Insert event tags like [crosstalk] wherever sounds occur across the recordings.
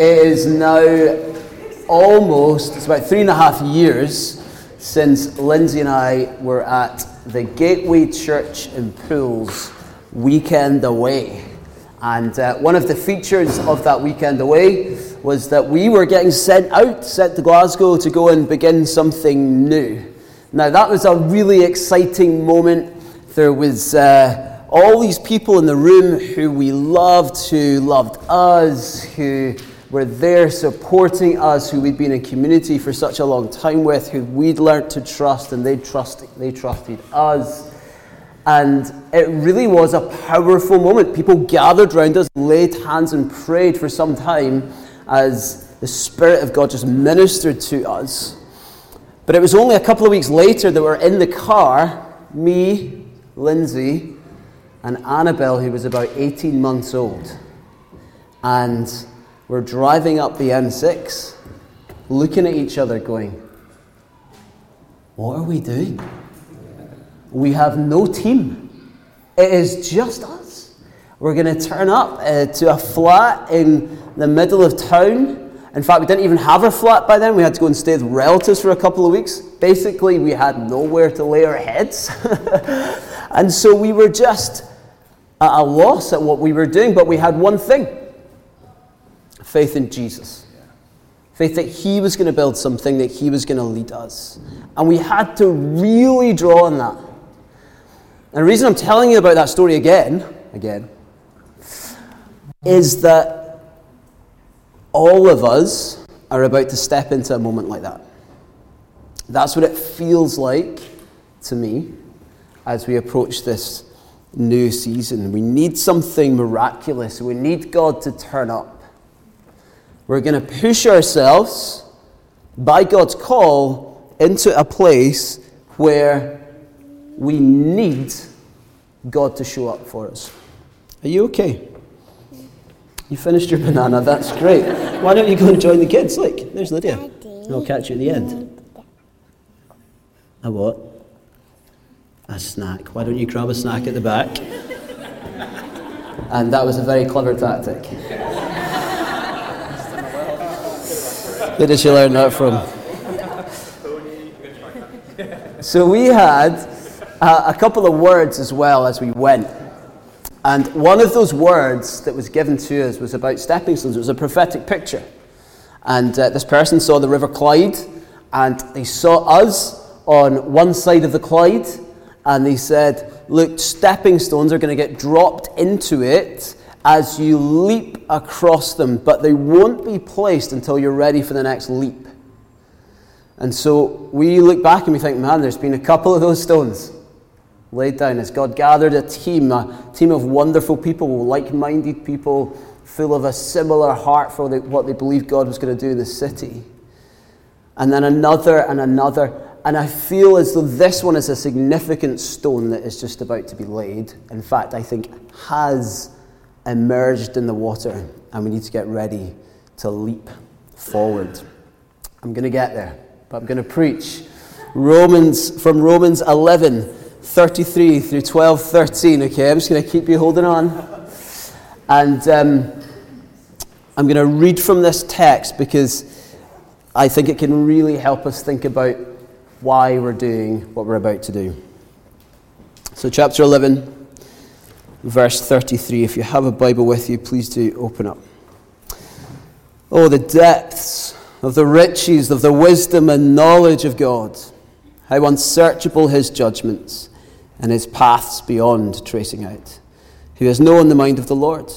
It is now almost, it's about three and a half years since Lindsay and I were at the Gateway Church in Poole's weekend away. And uh, one of the features of that weekend away was that we were getting sent out, sent to Glasgow to go and begin something new. Now, that was a really exciting moment. There was uh, all these people in the room who we loved, who loved us, who were there supporting us, who we'd been in community for such a long time with, who we'd learnt to trust, and they, trust, they trusted us. And it really was a powerful moment. People gathered around us, laid hands, and prayed for some time as the Spirit of God just ministered to us. But it was only a couple of weeks later that we were in the car, me, Lindsay, and Annabelle, who was about 18 months old. And we're driving up the M6, looking at each other, going, What are we doing? We have no team. It is just us. We're going to turn up uh, to a flat in the middle of town. In fact, we didn't even have a flat by then. We had to go and stay with relatives for a couple of weeks. Basically, we had nowhere to lay our heads. [laughs] and so we were just at a loss at what we were doing, but we had one thing faith in Jesus. Faith that He was going to build something, that He was going to lead us. And we had to really draw on that. And the reason I'm telling you about that story again, again, is that all of us are about to step into a moment like that. That's what it feels like to me as we approach this new season. We need something miraculous. We need God to turn up. We're going to push ourselves by God's call into a place where we need God to show up for us. Are you okay? You finished your banana, that's great. Why don't you go and join the kids? Look, there's Lydia. I'll catch you at the end. A what? A snack. Why don't you grab a snack at the back? [laughs] And that was a very clever tactic. Where did she learn that from? So we had uh, a couple of words as well as we went. And one of those words that was given to us was about stepping stones. It was a prophetic picture. And uh, this person saw the River Clyde, and they saw us on one side of the Clyde, and they said, Look, stepping stones are going to get dropped into it as you leap across them, but they won't be placed until you're ready for the next leap. And so we look back and we think, man, there's been a couple of those stones laid down as God gathered a team, a team of wonderful people, like minded people, full of a similar heart for what they believed God was going to do in the city. And then another and another. And I feel as though this one is a significant stone that is just about to be laid. In fact, I think has emerged in the water, and we need to get ready to leap forward. I'm going to get there, but I'm going to preach Romans from Romans 11, 33 through 12, 13. Okay, I'm just going to keep you holding on. And um, I'm going to read from this text because I think it can really help us think about why we're doing what we're about to do. So, chapter 11 verse 33. If you have a Bible with you, please do open up. Oh, the depths of the riches of the wisdom and knowledge of God. How unsearchable his judgments and his paths beyond tracing out. Who has known the mind of the Lord?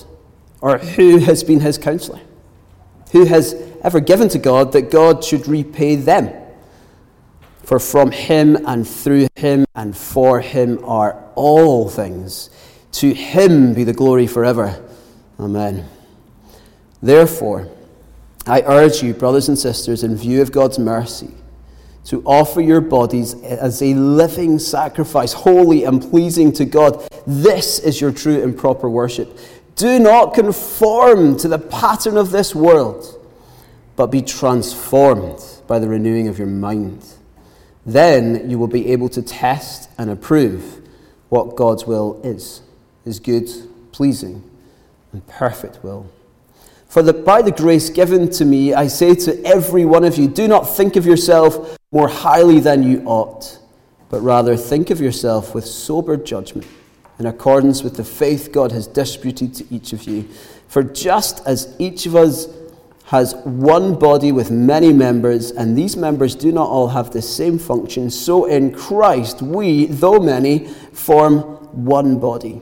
Or who has been his counselor? Who has ever given to God that God should repay them? For from him and through him and for him are all things. To him be the glory forever. Amen. Therefore, I urge you, brothers and sisters, in view of God's mercy, to offer your bodies as a living sacrifice, holy and pleasing to God. This is your true and proper worship. Do not conform to the pattern of this world, but be transformed by the renewing of your mind. Then you will be able to test and approve what God's will is his good, pleasing, and perfect will. For the, by the grace given to me, I say to every one of you, do not think of yourself more highly than you ought, but rather think of yourself with sober judgment, in accordance with the faith God has distributed to each of you. For just as each of us has one body with many members, and these members do not all have the same function, so in Christ we, though many, form one body,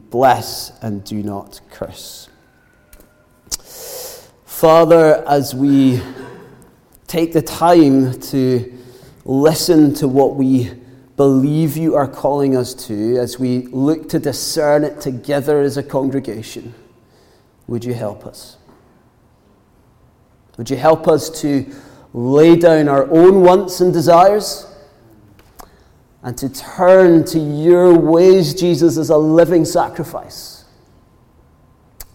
bless and do not curse. Father, as we take the time to listen to what we believe you are calling us to, as we look to discern it together as a congregation, would you help us? Would you help us to lay down our own wants and desires? And to turn to your ways, Jesus, as a living sacrifice?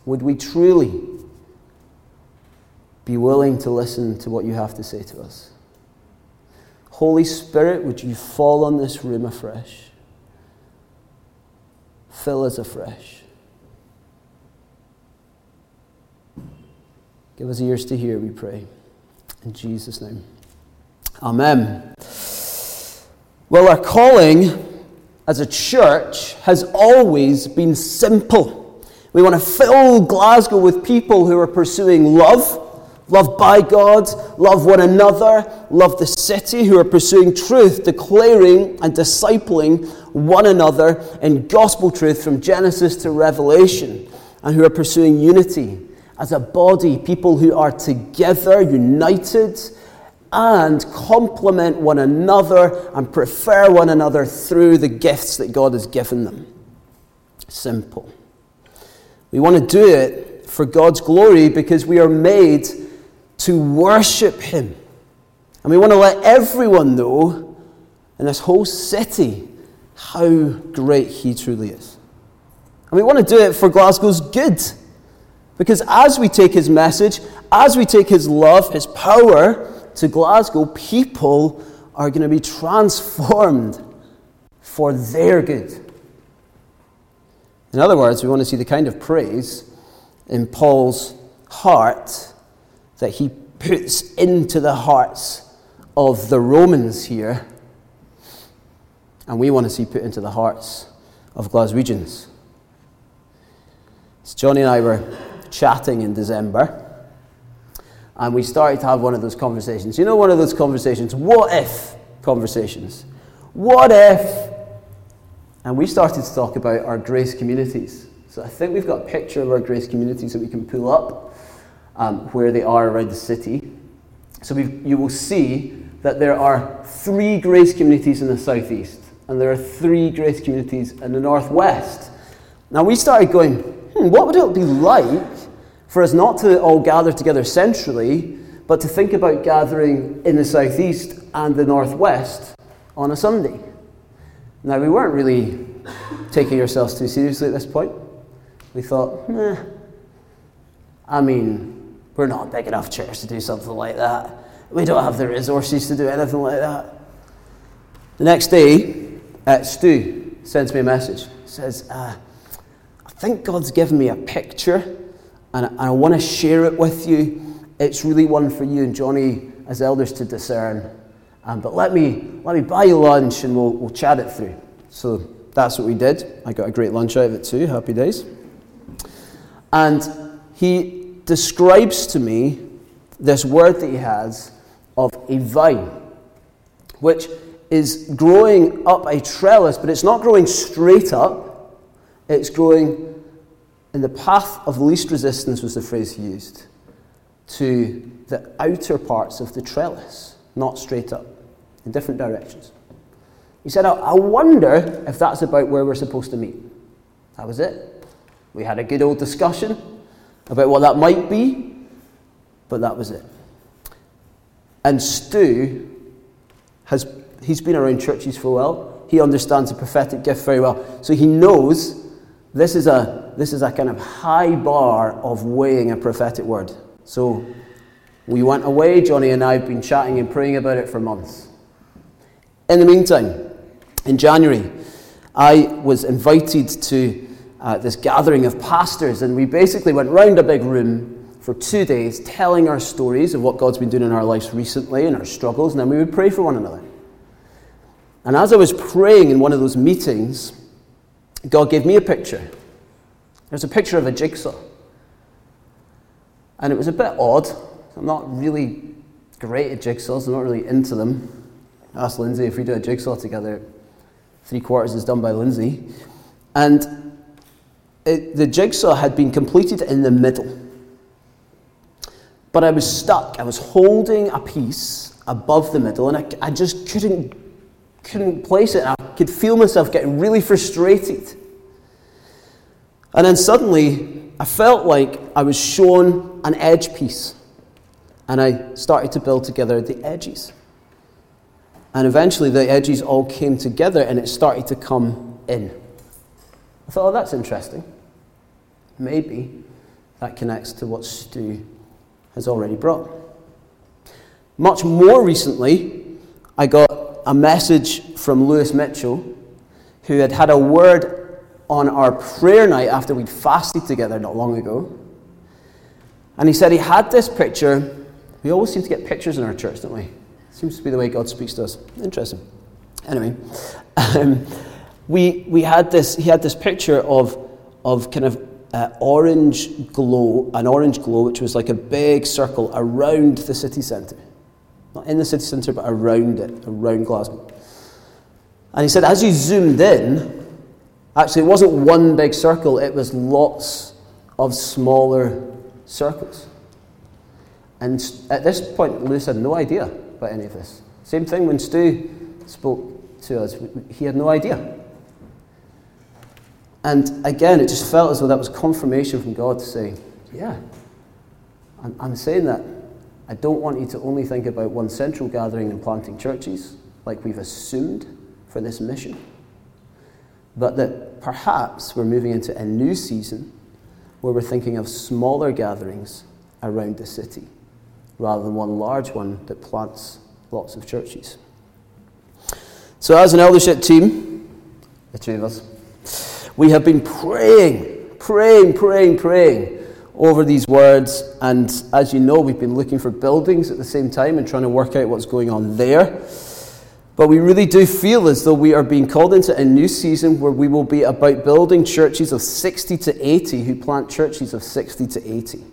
Would we truly be willing to listen to what you have to say to us? Holy Spirit, would you fall on this room afresh? Fill us afresh. Give us ears to hear, we pray. In Jesus' name. Amen. Well, our calling as a church has always been simple. We want to fill Glasgow with people who are pursuing love, love by God, love one another, love the city, who are pursuing truth, declaring and discipling one another in gospel truth from Genesis to Revelation, and who are pursuing unity as a body, people who are together, united and complement one another and prefer one another through the gifts that God has given them. Simple. We want to do it for God's glory because we are made to worship Him. And we want to let everyone know in this whole city how great He truly is. And we want to do it for Glasgow's good. Because as we take His message, as we take His love, His power, to Glasgow, people are going to be transformed for their good. In other words, we want to see the kind of praise in Paul's heart that he puts into the hearts of the Romans here, and we want to see put into the hearts of Glaswegians. So Johnny and I were chatting in December and we started to have one of those conversations. You know, one of those conversations, what if conversations? What if? And we started to talk about our grace communities. So I think we've got a picture of our grace communities that we can pull up um, where they are around the city. So you will see that there are three grace communities in the southeast, and there are three grace communities in the northwest. Now we started going, hmm, what would it be like for us not to all gather together centrally, but to think about gathering in the southeast and the northwest on a Sunday. Now, we weren't really taking ourselves too seriously at this point. We thought, eh, I mean, we're not a big enough church to do something like that. We don't have the resources to do anything like that. The next day, uh, Stu sends me a message. He says, uh, I think God's given me a picture and I want to share it with you. It's really one for you and Johnny as elders to discern. Um, but let me, let me buy you lunch and we'll, we'll chat it through. So that's what we did. I got a great lunch out of it too. Happy days. And he describes to me this word that he has of a vine, which is growing up a trellis, but it's not growing straight up, it's growing in the path of least resistance, was the phrase he used, to the outer parts of the trellis, not straight up, in different directions. He said, I wonder if that's about where we're supposed to meet. That was it. We had a good old discussion about what that might be, but that was it. And Stu has he's been around churches for a while. He understands the prophetic gift very well. So he knows this is a this is a kind of high bar of weighing a prophetic word. So we went away, Johnny and I have been chatting and praying about it for months. In the meantime, in January, I was invited to uh, this gathering of pastors, and we basically went round a big room for two days telling our stories of what God's been doing in our lives recently and our struggles, and then we would pray for one another. And as I was praying in one of those meetings, God gave me a picture. There's a picture of a jigsaw. And it was a bit odd. I'm not really great at jigsaws, I'm not really into them. Ask Lindsay if we do a jigsaw together. Three quarters is done by Lindsay. And it, the jigsaw had been completed in the middle. But I was stuck. I was holding a piece above the middle, and I, I just couldn't couldn't place it. I could feel myself getting really frustrated. And then suddenly, I felt like I was shown an edge piece. And I started to build together the edges. And eventually, the edges all came together and it started to come in. I thought, oh, that's interesting. Maybe that connects to what Stu has already brought. Much more recently, I got a message from Lewis Mitchell, who had had a word on our prayer night after we'd fasted together not long ago. And he said he had this picture. We always seem to get pictures in our church, don't we? Seems to be the way God speaks to us. Interesting. Anyway, [laughs] um, we, we had this, he had this picture of, of kind of uh, orange glow, an orange glow, which was like a big circle around the city centre. Not in the city centre, but around it, around Glasgow. And he said, as you zoomed in, actually, it wasn't one big circle, it was lots of smaller circles. And at this point, Lewis had no idea about any of this. Same thing when Stu spoke to us, he had no idea. And again, it just felt as though that was confirmation from God to say, Yeah, I'm, I'm saying that I don't want you to only think about one central gathering and planting churches, like we've assumed for this mission, but that perhaps we're moving into a new season where we're thinking of smaller gatherings around the city rather than one large one that plants lots of churches. So, as an eldership team, the two of us, we have been praying, praying, praying, praying over these words. And as you know, we've been looking for buildings at the same time and trying to work out what's going on there. But we really do feel as though we are being called into a new season where we will be about building churches of 60 to 80 who plant churches of 60 to 80.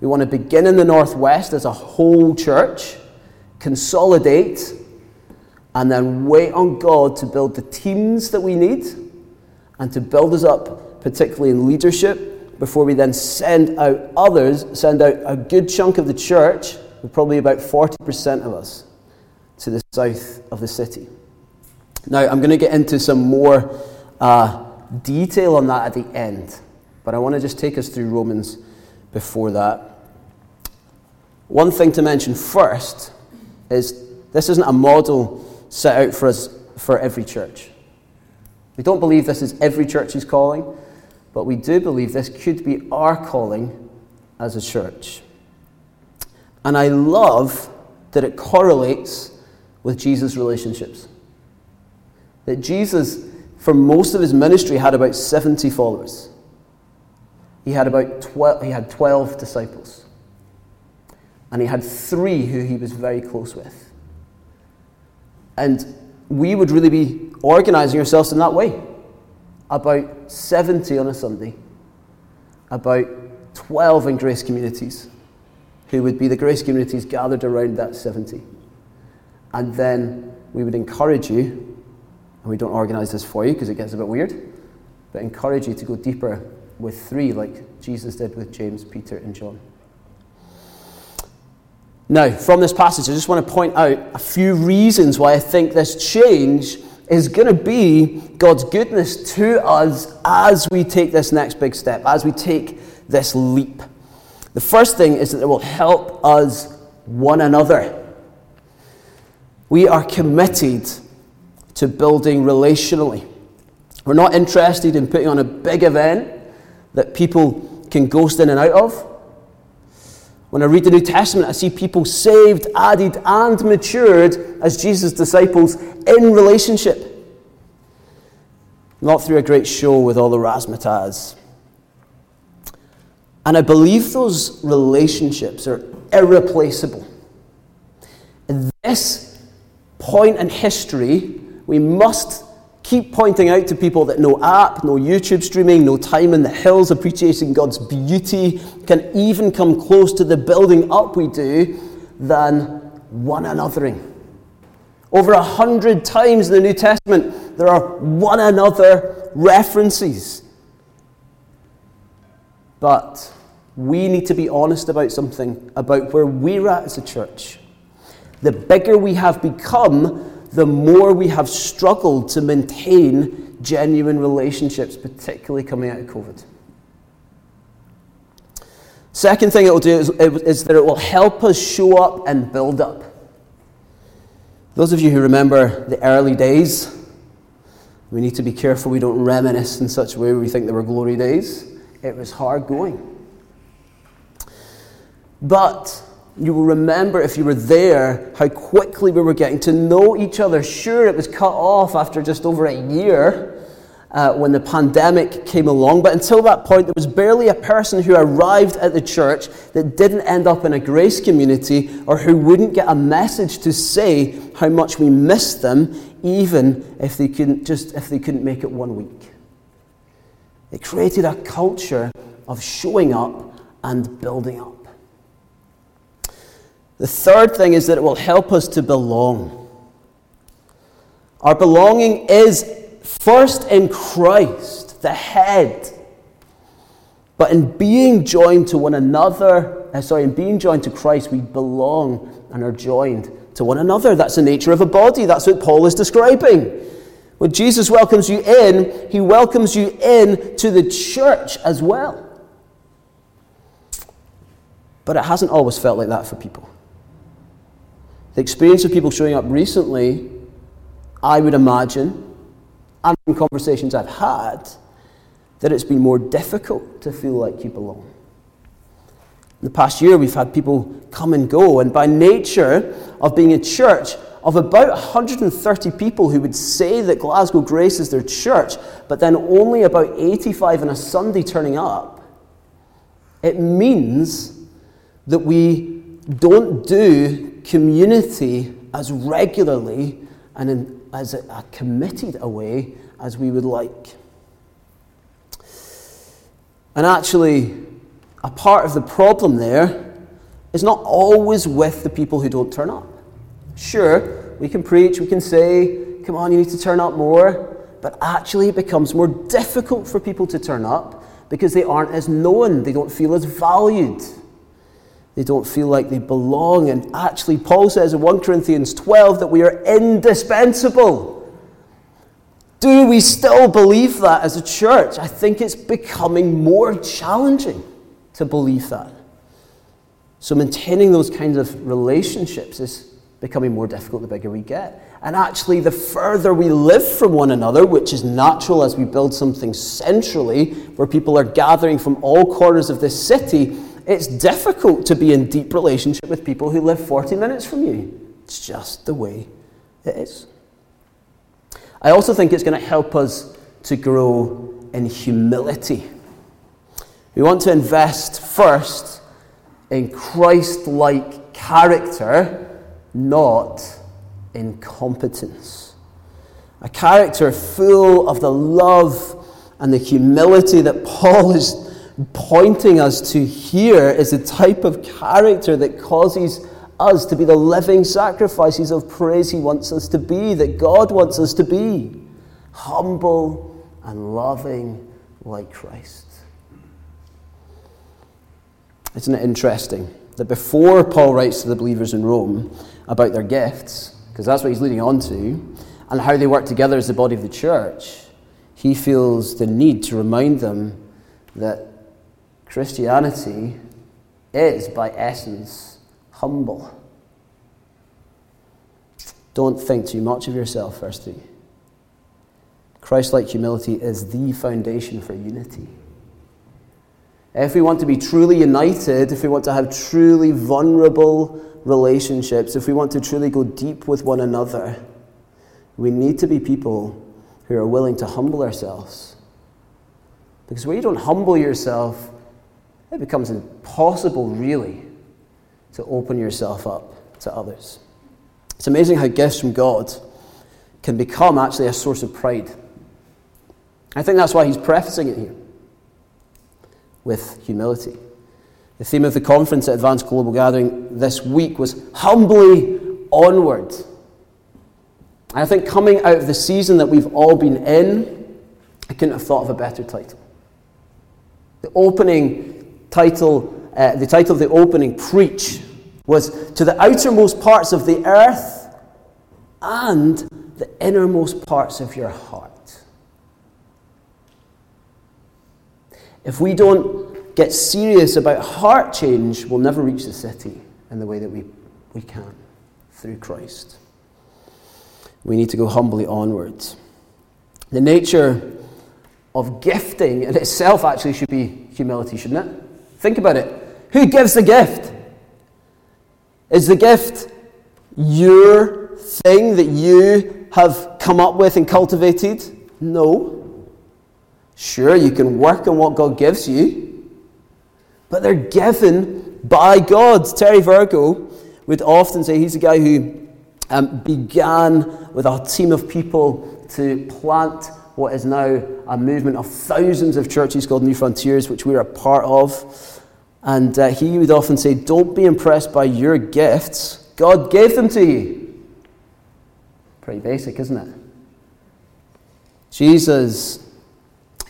We want to begin in the Northwest as a whole church, consolidate, and then wait on God to build the teams that we need and to build us up, particularly in leadership before we then send out others, send out a good chunk of the church, probably about 40% of us, to the south of the city. Now, I'm going to get into some more uh, detail on that at the end, but I want to just take us through Romans before that. One thing to mention first is this isn't a model set out for us for every church. We don't believe this is every church's calling. But we do believe this could be our calling as a church. And I love that it correlates with Jesus' relationships. That Jesus, for most of his ministry, had about 70 followers. He had about 12, he had 12 disciples. And he had three who he was very close with. And we would really be organizing ourselves in that way about 70 on a Sunday, about 12 in grace communities, who would be the grace communities gathered around that 70. And then we would encourage you, and we don't organize this for you because it gets a bit weird, but encourage you to go deeper with three, like Jesus did with James, Peter, and John. Now, from this passage, I just want to point out a few reasons why I think this change is going to be God's goodness to us as we take this next big step, as we take this leap. The first thing is that it will help us one another. We are committed to building relationally. We're not interested in putting on a big event that people can ghost in and out of. When I read the New Testament, I see people saved, added, and matured as Jesus' disciples in relationship. Not through a great show with all the razzmatazz. And I believe those relationships are irreplaceable. This point in history, we must keep pointing out to people that no app, no YouTube streaming, no time in the hills appreciating God's beauty can even come close to the building up we do than one anothering. Over a hundred times in the New Testament, there are one another references. But we need to be honest about something, about where we're at as a church. The bigger we have become, the more we have struggled to maintain genuine relationships, particularly coming out of COVID. Second thing it will do is, is, that it will help us show up and build up. Those of you who remember the early days, we need to be careful we don't reminisce in such a way where we think they were glory days. It was hard going. But you will remember if you were there how quickly we were getting to know each other. Sure, it was cut off after just over a year uh, when the pandemic came along, but until that point, there was barely a person who arrived at the church that didn't end up in a grace community or who wouldn't get a message to say how much we missed them, even if they couldn't, just if they couldn't make it one week. It created a culture of showing up and building up. The third thing is that it will help us to belong. Our belonging is first in Christ, the head. But in being joined to one another, uh, sorry, in being joined to Christ, we belong and are joined to one another. That's the nature of a body. That's what Paul is describing. When Jesus welcomes you in, he welcomes you in to the church as well. But it hasn't always felt like that for people. The experience of people showing up recently, I would imagine, and in conversations I've had, that it's been more difficult to feel like you belong. In the past year, we've had people come and go, and by nature of being a church of about 130 people who would say that Glasgow Grace is their church, but then only about 85 on a Sunday turning up, it means that we don't do community as regularly and in, as a, a committed a way as we would like. And actually, a part of the problem there is not always with the people who don't turn up. Sure, we can preach, we can say, come on, you need to turn up more, but actually it becomes more difficult for people to turn up because they aren't as known, they don't feel as valued. They don't feel like they belong. And actually, Paul says in 1 Corinthians 12 that we are indispensable. Do we still believe that as a church? I think it's becoming more challenging to believe that. So, maintaining those kinds of relationships is becoming more difficult the bigger we get. And actually, the further we live from one another, which is natural as we build something centrally, where people are gathering from all corners of this city, it's difficult to be in deep relationship with people who live 40 minutes from you. It's just the way it is. I also think it's going to help us to grow in humility. We want to invest first in Christ like character, not in competence. A character full of the love and the humility that Paul is pointing us to here is the type of character that causes us to be the living sacrifices of praise He wants us to be, that God wants us to be. Humble and loving like Christ. Isn't it interesting that before Paul writes to the believers in Rome about their gifts, because that's what he's leading on to, and how they work together as the body of the church, he feels the need to remind them that Christianity is, by essence, humble. Don't think too much of yourself, verse 3. Christ like humility is the foundation for unity. If we want to be truly united, if we want to have truly vulnerable relationships, if we want to truly go deep with one another, we need to be people who are willing to humble ourselves. Because when you don't humble yourself, it becomes impossible, really, to open yourself up to others. It's amazing how gifts from God can become actually a source of pride. I think that's why he's prefacing it here with humility. The theme of the conference at Advance Global Gathering this week was humbly onward. And I think coming out of the season that we've all been in, I couldn't have thought of a better title. The opening title, uh, the title of the opening preach was To the outermost parts of the earth and the innermost parts of your heart. If we don't get serious about heart change, we'll never reach the city in the way that we, we can through Christ. We need to go humbly onwards. The nature of gifting in itself actually should be humility, shouldn't it? Think about it. Who gives the gift? Is the gift your thing that you have come up with and cultivated? No. Sure, you can work on what God gives you, but they're given by God. Terry Virgo would often say he's a guy who um, began with a team of people to plant what is now a movement of thousands of churches called Newfrontiers, which we're a part of. And uh, he would often say, Don't be impressed by your gifts, God gave them to you. Pretty basic, isn't it? Jesus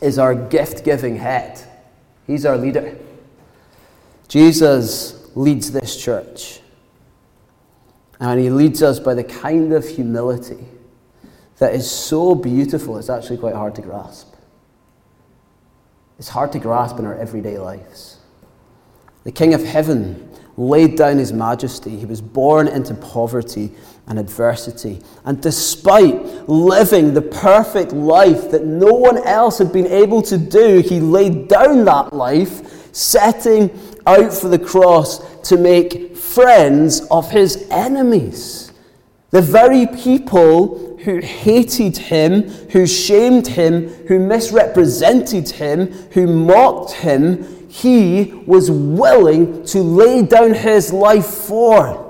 is our gift giving head, He's our leader. Jesus leads this church. And He leads us by the kind of humility that is so beautiful, it's actually quite hard to grasp. It's hard to grasp in our everyday lives. The King of Heaven laid down his majesty. He was born into poverty and adversity. And despite living the perfect life that no one else had been able to do, he laid down that life, setting out for the cross to make friends of his enemies. The very people who hated him, who shamed him, who misrepresented him, who mocked him, he was willing to lay down his life for.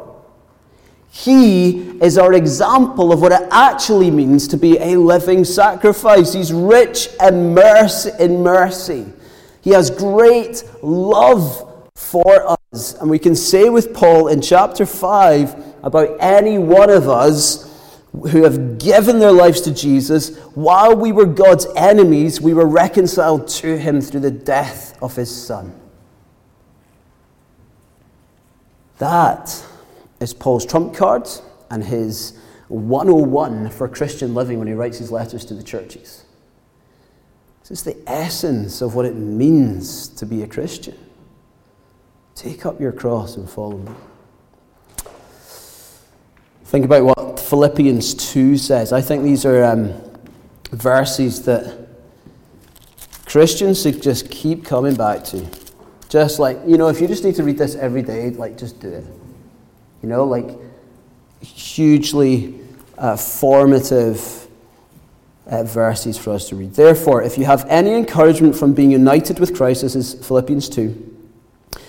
He is our example of what it actually means to be a living sacrifice. He's rich in mercy, in mercy. He has great love for us. And we can say with Paul in chapter 5 about any one of us who have given their lives to Jesus, while we were God's enemies, we were reconciled to him through the death of his Son. That is Paul's trump card and his 101 for Christian living when he writes his letters to the churches. This is the essence of what it means to be a Christian. Take up your cross and follow me. Think about what Philippians 2 says. I think these are um, verses that Christians should just keep coming back to. Just like, you know, if you just need to read this every day, like, just do it. You know, like, hugely uh, formative uh, verses for us to read. Therefore, if you have any encouragement from being united with Christ, this is Philippians 2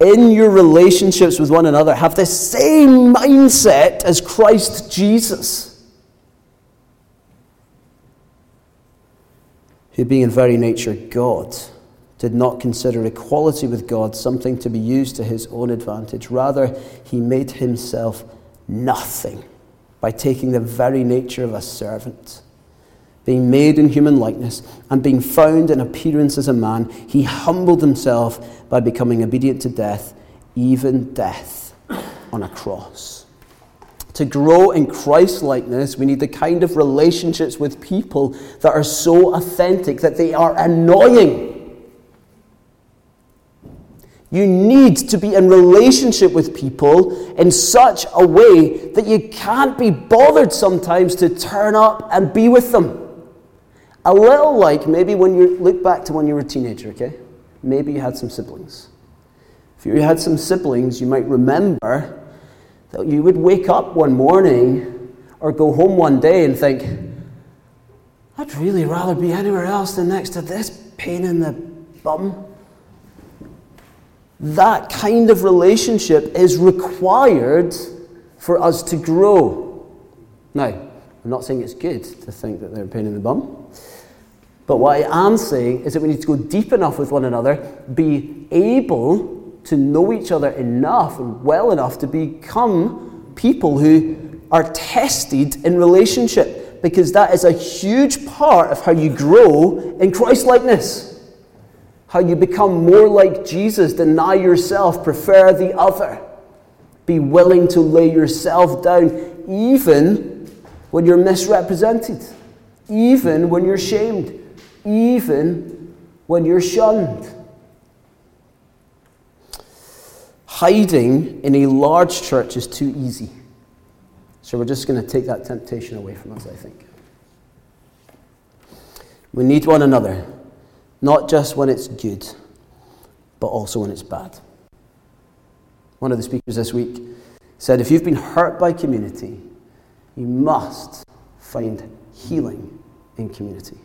In your relationships with one another, have the same mindset as Christ Jesus who, being in very nature God, did not consider equality with God something to be used to his own advantage. Rather, he made himself nothing by taking the very nature of a servant. Being made in human likeness and being found in appearance as a man, he humbled himself by becoming obedient to death, even death on a cross. To grow in Christ likeness, we need the kind of relationships with people that are so authentic that they are annoying. You need to be in relationship with people in such a way that you can't be bothered sometimes to turn up and be with them. A little like maybe when you look back to when you were a teenager, okay? Maybe you had some siblings. If you had some siblings, you might remember that you would wake up one morning or go home one day and think, I'd really rather be anywhere else than next to this pain in the bum. That kind of relationship is required for us to grow. Now, I'm not saying it's good to think that they're a pain in the bum. But what I am saying is that we need to go deep enough with one another, be able to know each other enough and well enough to become people who are tested in relationship because that is a huge part of how you grow in Christ likeness. How you become more like Jesus, deny yourself, prefer the other, be willing to lay yourself down even when you're misrepresented, even when you're shamed, even when you're shunned. Hiding in a large church is too easy. So we're just going to take that temptation away from us, I think. We need one another, not just when it's good, but also when it's bad. One of the speakers this week said if you've been hurt by community, you must find healing in community.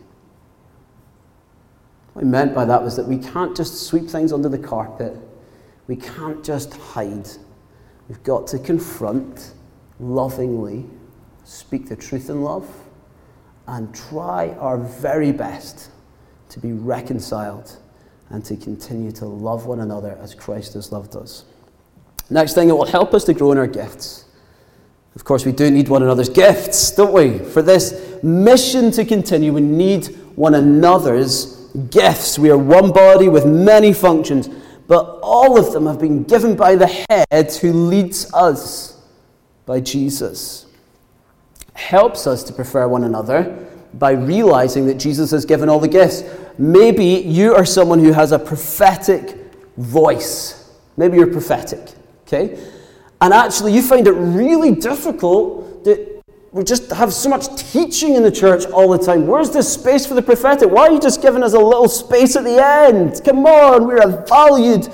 What I meant by that was that we can't just sweep things under the carpet we can't just hide. We've got to confront lovingly, speak the truth in love, and try our very best to be reconciled and to continue to love one another as Christ has loved us. Next thing, it will help us to grow in our gifts. Of course, we do need one another's gifts, don't we? For this mission to continue, we need one another's gifts. We are one body with many functions but all of them have been given by the head who leads us by Jesus. Helps us to prefer one another by realizing that Jesus has given all the gifts. Maybe you are someone who has a prophetic voice. Maybe you're prophetic, okay? And actually, you find it really difficult that we just have so much teaching in the church all the time. Where's the space for the prophetic? Why are you just giving us a little space at the end? Come on, we're a valued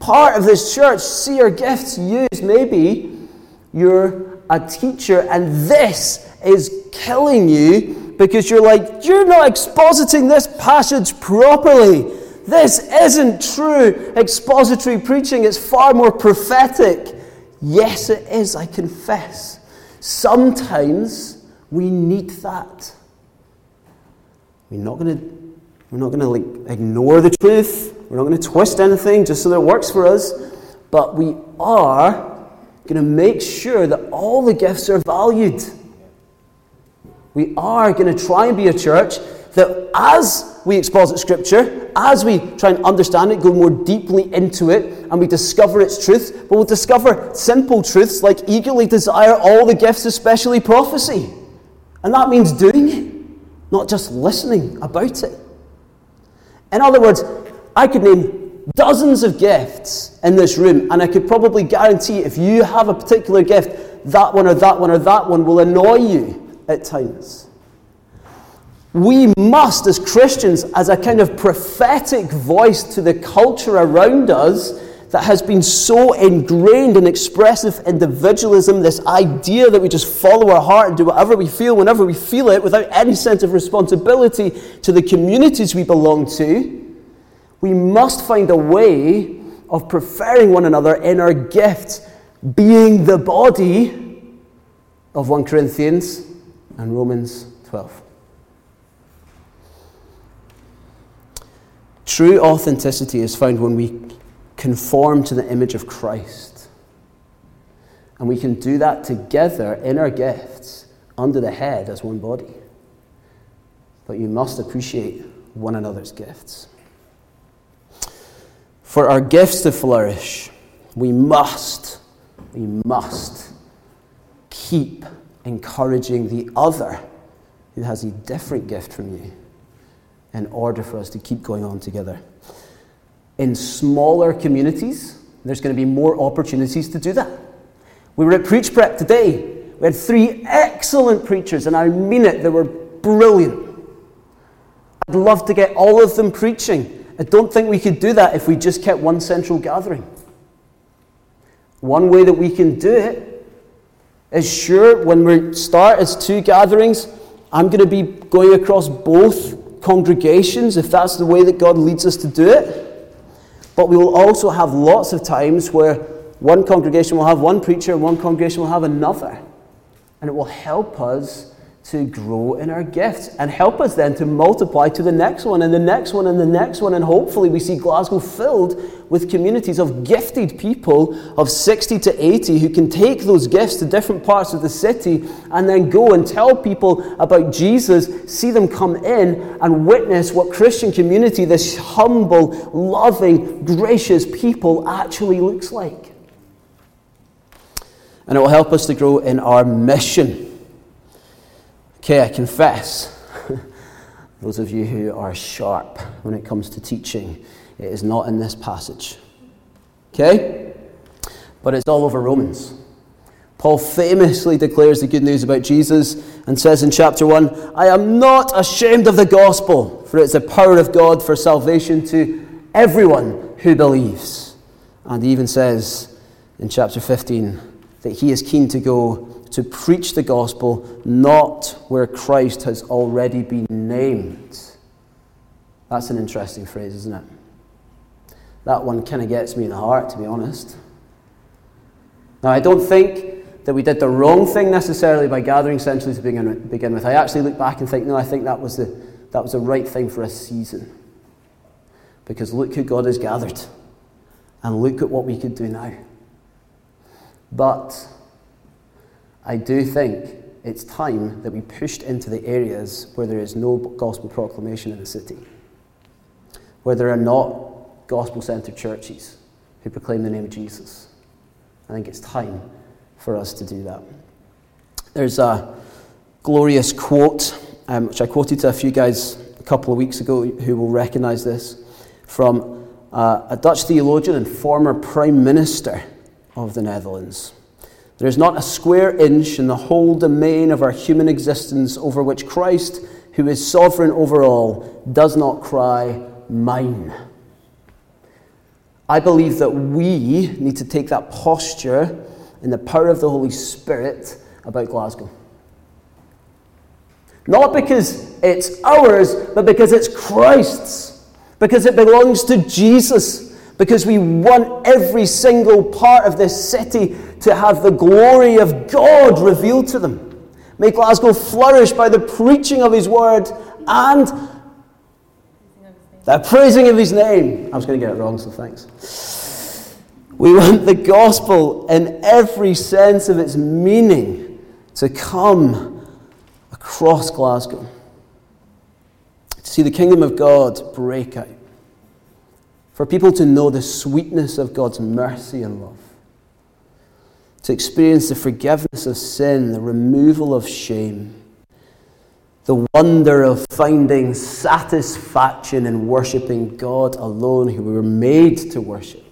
part of this church. See our gifts used. Maybe you're a teacher and this is killing you because you're like, you're not expositing this passage properly. This isn't true expository preaching, it's far more prophetic. Yes, it is, I confess. Sometimes we need that. We're not going to we're not going to like ignore the truth. We're not going to twist anything just so that it works for us. But we are going to make sure that all the gifts are valued. We are going to try and be a church that as we exposit Scripture, as we try and understand it, go more deeply into it, and we discover its truth, but we'll discover simple truths like eagerly desire all the gifts, especially prophecy. And that means doing it, not just listening about it. In other words, I could name dozens of gifts in this room, and I could probably guarantee if you have a particular gift, that one or that one or that one will annoy you at times. We must, as Christians, as a kind of prophetic voice to the culture around us that has been so ingrained in expressive individualism, this idea that we just follow our heart and do whatever we feel whenever we feel it without any sense of responsibility to the communities we belong to, we must find a way of preferring one another in our gifts, being the body of 1 Corinthians and Romans 12. True authenticity is found when we conform to the image of Christ. And we can do that together in our gifts under the head as one body. But you must appreciate one another's gifts. For our gifts to flourish, we must, we must keep encouraging the other who has a different gift from you in order for us to keep going on together. In smaller communities, there's going to be more opportunities to do that. We were at Preach Prep today. We had three excellent preachers, and I mean it, they were brilliant. I'd love to get all of them preaching. I don't think we could do that if we just kept one central gathering. One way that we can do it is sure, when we start as two gatherings, I'm going to be going across both congregations if that's the way that God leads us to do it. But we will also have lots of times where one congregation will have one preacher and one congregation will have another. And it will help us to grow in our gifts and help us then to multiply to the next one and the next one and the next one. And hopefully, we see Glasgow filled with communities of gifted people of 60 to 80 who can take those gifts to different parts of the city and then go and tell people about Jesus, see them come in and witness what Christian community, this humble, loving, gracious people, actually looks like. And it will help us to grow in our mission. Okay, I confess, [laughs] those of you who are sharp when it comes to teaching, it is not in this passage. Okay? But it's all over Romans. Paul famously declares the good news about Jesus and says in chapter 1 I am not ashamed of the gospel, for it's the power of God for salvation to everyone who believes. And he even says in chapter 15 that he is keen to go to preach the gospel not where Christ has already been named. That's an interesting phrase, isn't it? That one kind of gets me in the heart, to be honest. Now, I don't think that we did the wrong thing necessarily by gathering centrally to begin, with. I actually look back and think, no, I think that was, the, that was the right thing for a season. Because look who God has gathered, and look at what we could do now. But I do think it's time that we pushed into the areas where there is no gospel proclamation in the city, where there are not gospel centered churches who proclaim the name of Jesus. I think it's time for us to do that. There's a glorious quote, um, which I quoted to a few guys a couple of weeks ago who will recognize this, from uh, a Dutch theologian and former Prime Minister of the Netherlands. There is not a square inch in the whole domain of our human existence over which Christ, who is sovereign over all, does not cry, Mine. I believe that we need to take that posture in the power of the Holy Spirit about Glasgow. Not because it's ours, but because it's Christ's. Because it belongs to Jesus because we want every single part of this city to have the glory of God revealed to them. May Glasgow flourish by the preaching of His word and the praising of His name. I was going to get it wrong, so thanks. We want the gospel in every sense of its meaning to come across Glasgow. To see the kingdom of God break out for people to know the sweetness of God's mercy and love, to experience the forgiveness of sin, the removal of shame, the wonder of finding satisfaction in worshipping God alone, who we were made to worship,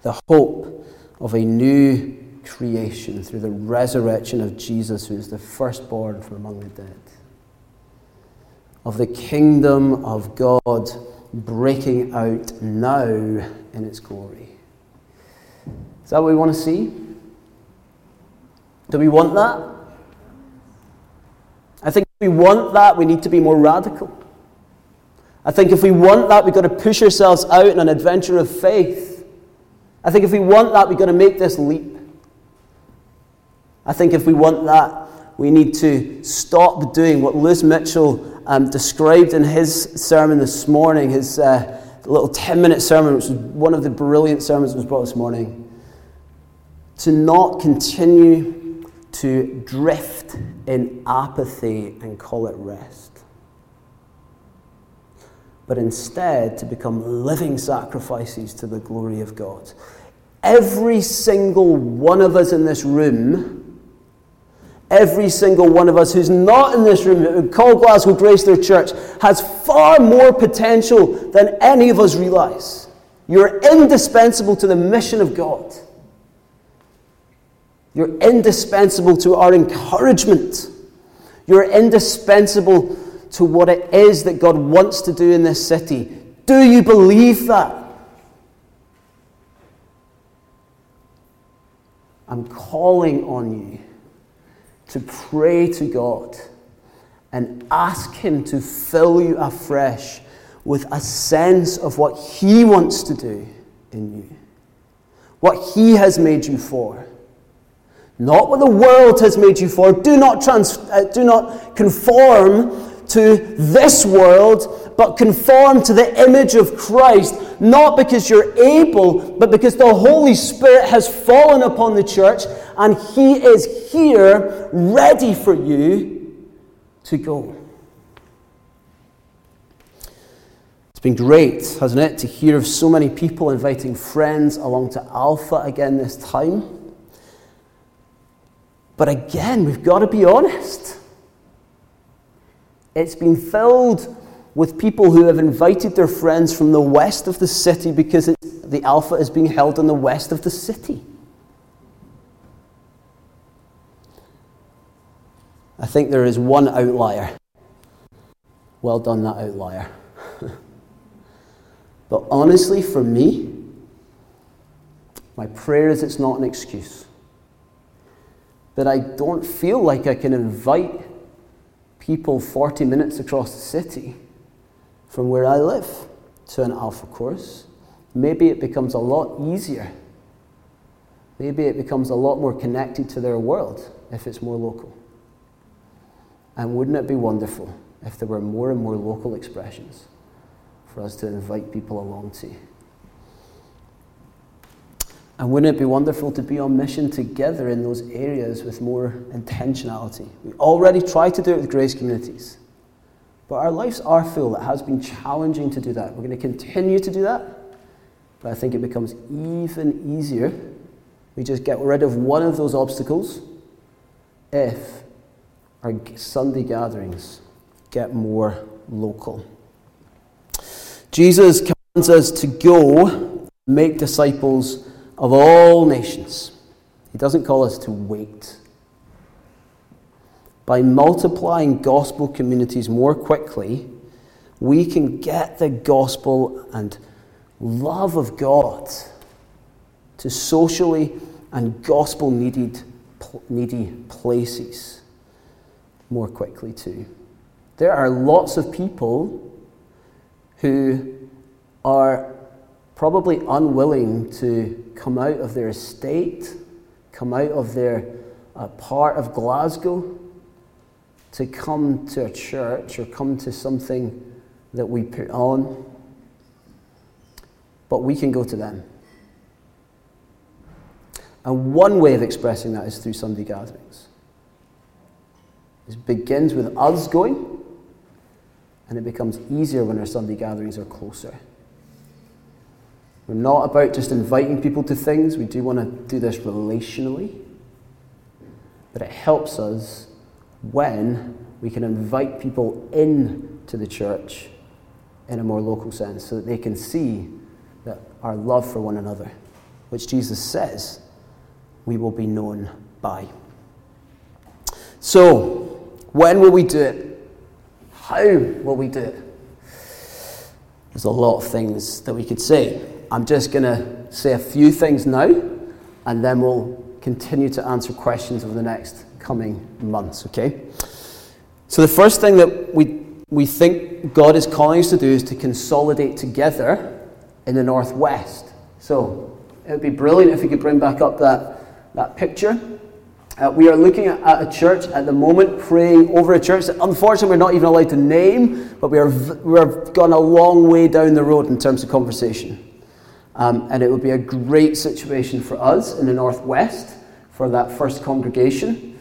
the hope of a new creation through the resurrection of Jesus, who is the firstborn from among the dead. of the kingdom of God breaking out now in its glory. Is that what we want to see? Do we want that? I think if we want that, we need to be more radical. I think if we want that, we've got to push ourselves out in an adventure of faith. I think if we want that, we've got to make this leap. I think if we want that, we need to stop doing what Lewis Mitchell um, described in his sermon this morning, his uh, little 10 minute sermon, which was one of the brilliant sermons that was brought this morning. To not continue to drift in apathy and call it rest but instead to become living sacrifices to the glory of God. Every single one of us in this room, every single one of us who's not in this room, call Glasgow Grace their church, has far more potential than any of us realize. You're indispensable to the mission of God. You're indispensable to our encouragement. You're indispensable to what it is that God wants to do in this city. Do you believe that? I'm calling on you to pray to God and ask Him to fill you afresh with a sense of what He wants to do in you, what He has made you for. Not what the world has made you for. Do not, trans- uh, do not conform to this world, but conform to the image of Christ, not because you're able, but because the Holy Spirit has fallen upon the church and He is here ready for you to go. It's been great, hasn't it, to hear of so many people inviting friends along to Alpha again this time. But again, we've got to be honest. It's been filled with people who have invited their friends from the west of the city because the Alpha is being held in the west of the city. I think there is one outlier. Well done, that outlier. [laughs] but honestly, for me, my prayer is it's not an excuse. That I don't feel like I can invite people 40 minutes across the city from where I live to an alpha course, maybe it becomes a lot easier. Maybe it becomes a lot more connected to their world if it's more local. And wouldn't it be wonderful if there were more and more local expressions for us to invite people along to? And wouldn't it be wonderful to be on mission together in those areas with more intentionality? We already try to do it with grace communities, but our lives are full. It has been challenging to do that. We're going to continue to do that, but I think it becomes even easier. We just get rid of one of those obstacles if our Sunday gatherings get more local. Jesus commands us to go make disciples of all nations. He doesn't call us to wait. By multiplying gospel communities more quickly, we can get the gospel and love of God to socially and gospel needed, needy places more quickly too. There are lots of people who are probably unwilling to come out of their estate, come out of their uh, part of Glasgow, to come to a church or come to something that we put on. But we can go to them. And one way of expressing that is through Sunday gatherings. It begins with us going, and it becomes easier when our Sunday gatherings are closer. We're not about just inviting people to things, we do want to do this relationally. But it helps us when we can invite people in to the church in a more local sense so that they can see that our love for one another, which Jesus says we will be known by. So, when will we do it? How will we do it? There's a lot of things that we could say. I'm just going to say a few things now, and then we'll continue to answer questions over the next coming months, okay? So, the first thing that we, we think God is calling us to do is to consolidate together in the Northwest. So, it would be brilliant if we could bring back up that, that picture. Uh, we are looking at, a church at the moment, praying over a church that unfortunately we're not even allowed to name, but we are, we are gone a long way down the road in terms of conversation. Um, and it would be a great situation for us in the Northwest for that first congregation.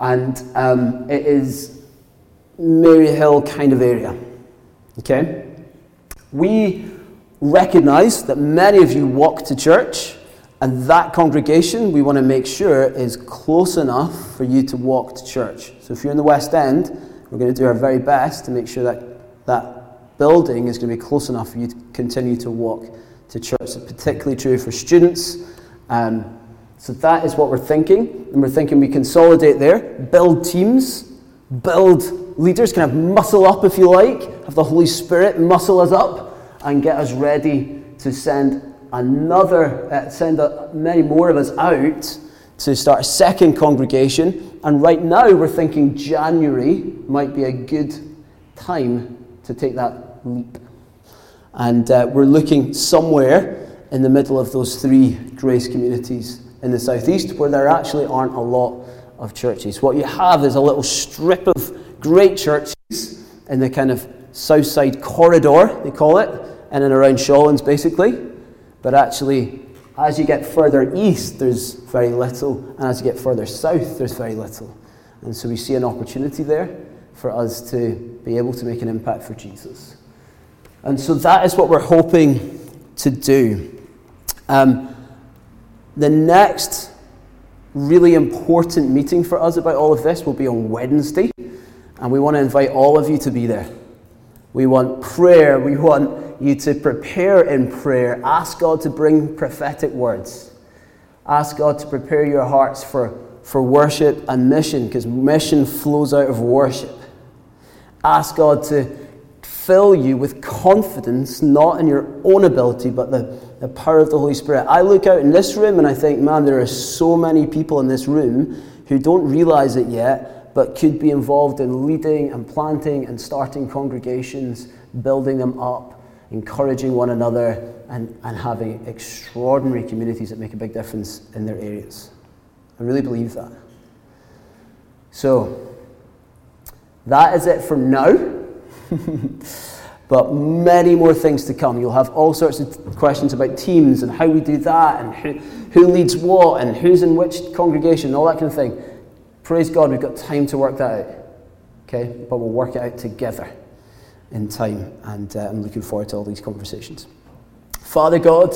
And um, it is Maryhill kind of area. Okay? We recognize that many of you walk to church and that congregation, we want to make sure, is close enough for you to walk to church. So if you're in the West End, we're going to do our very best to make sure that that building is going to be close enough for you to continue to walk to church. It's particularly true for students. Um, so that is what we're thinking. And we're thinking we consolidate there, build teams, build leaders, kind of muscle up if you like, have the Holy Spirit muscle us up and get us ready to send another, uh, send a, many more of us out to start a second congregation. And right now, we're thinking January might be a good time to take that leap. And uh, we're looking somewhere in the middle of those three grace communities in the southeast where there actually aren't a lot of churches. What you have is a little strip of great churches in the kind of south side corridor, they call it, in and around Shawlands basically. But actually, as you get further east, there's very little, and as you get further south, there's very little. And so we see an opportunity there for us to be able to make an impact for Jesus. And so that is what we're hoping to do. Um, the next really important meeting for us about all of this will be on Wednesday, and we want to invite all of you to be there. We want prayer, we want you to prepare in prayer. Ask God to bring prophetic words. Ask God to prepare your hearts for, for worship and mission, because mission flows out of worship. Ask God to fill you with confidence, not in your own ability, but the, the power of the Holy Spirit. I look out in this room and I think, man, there are so many people in this room who don't realize it yet, but could be involved in leading and planting and starting congregations, building them up encouraging one another, and, and having extraordinary communities that make a big difference in their areas. I really believe that. So, that is it for now. [laughs] but many more things to come. You'll have all sorts of questions about teams and how we do that, and who, who leads what, and who's in which congregation, and all that kind of thing. Praise God, we've got time to work that out. Okay? But we'll work it out together in time, and uh, I'm looking forward to all these conversations. Father God,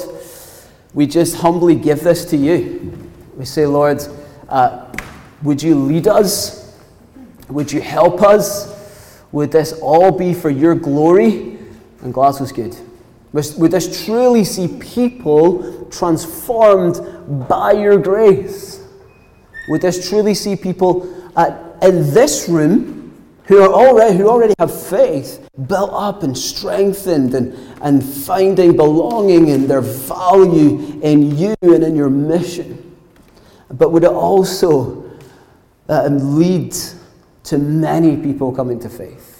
we just humbly give this to you. We say, Lord, uh, would you lead us? Would you help us? Would this all be for your glory? And Glasgow's good. Would this truly see people transformed by your grace? Would this truly see people uh, in this room who are already who already have faith built up and strengthened and, and finding belonging and their value in you and in your mission. But would it also uh, lead to many people coming to faith?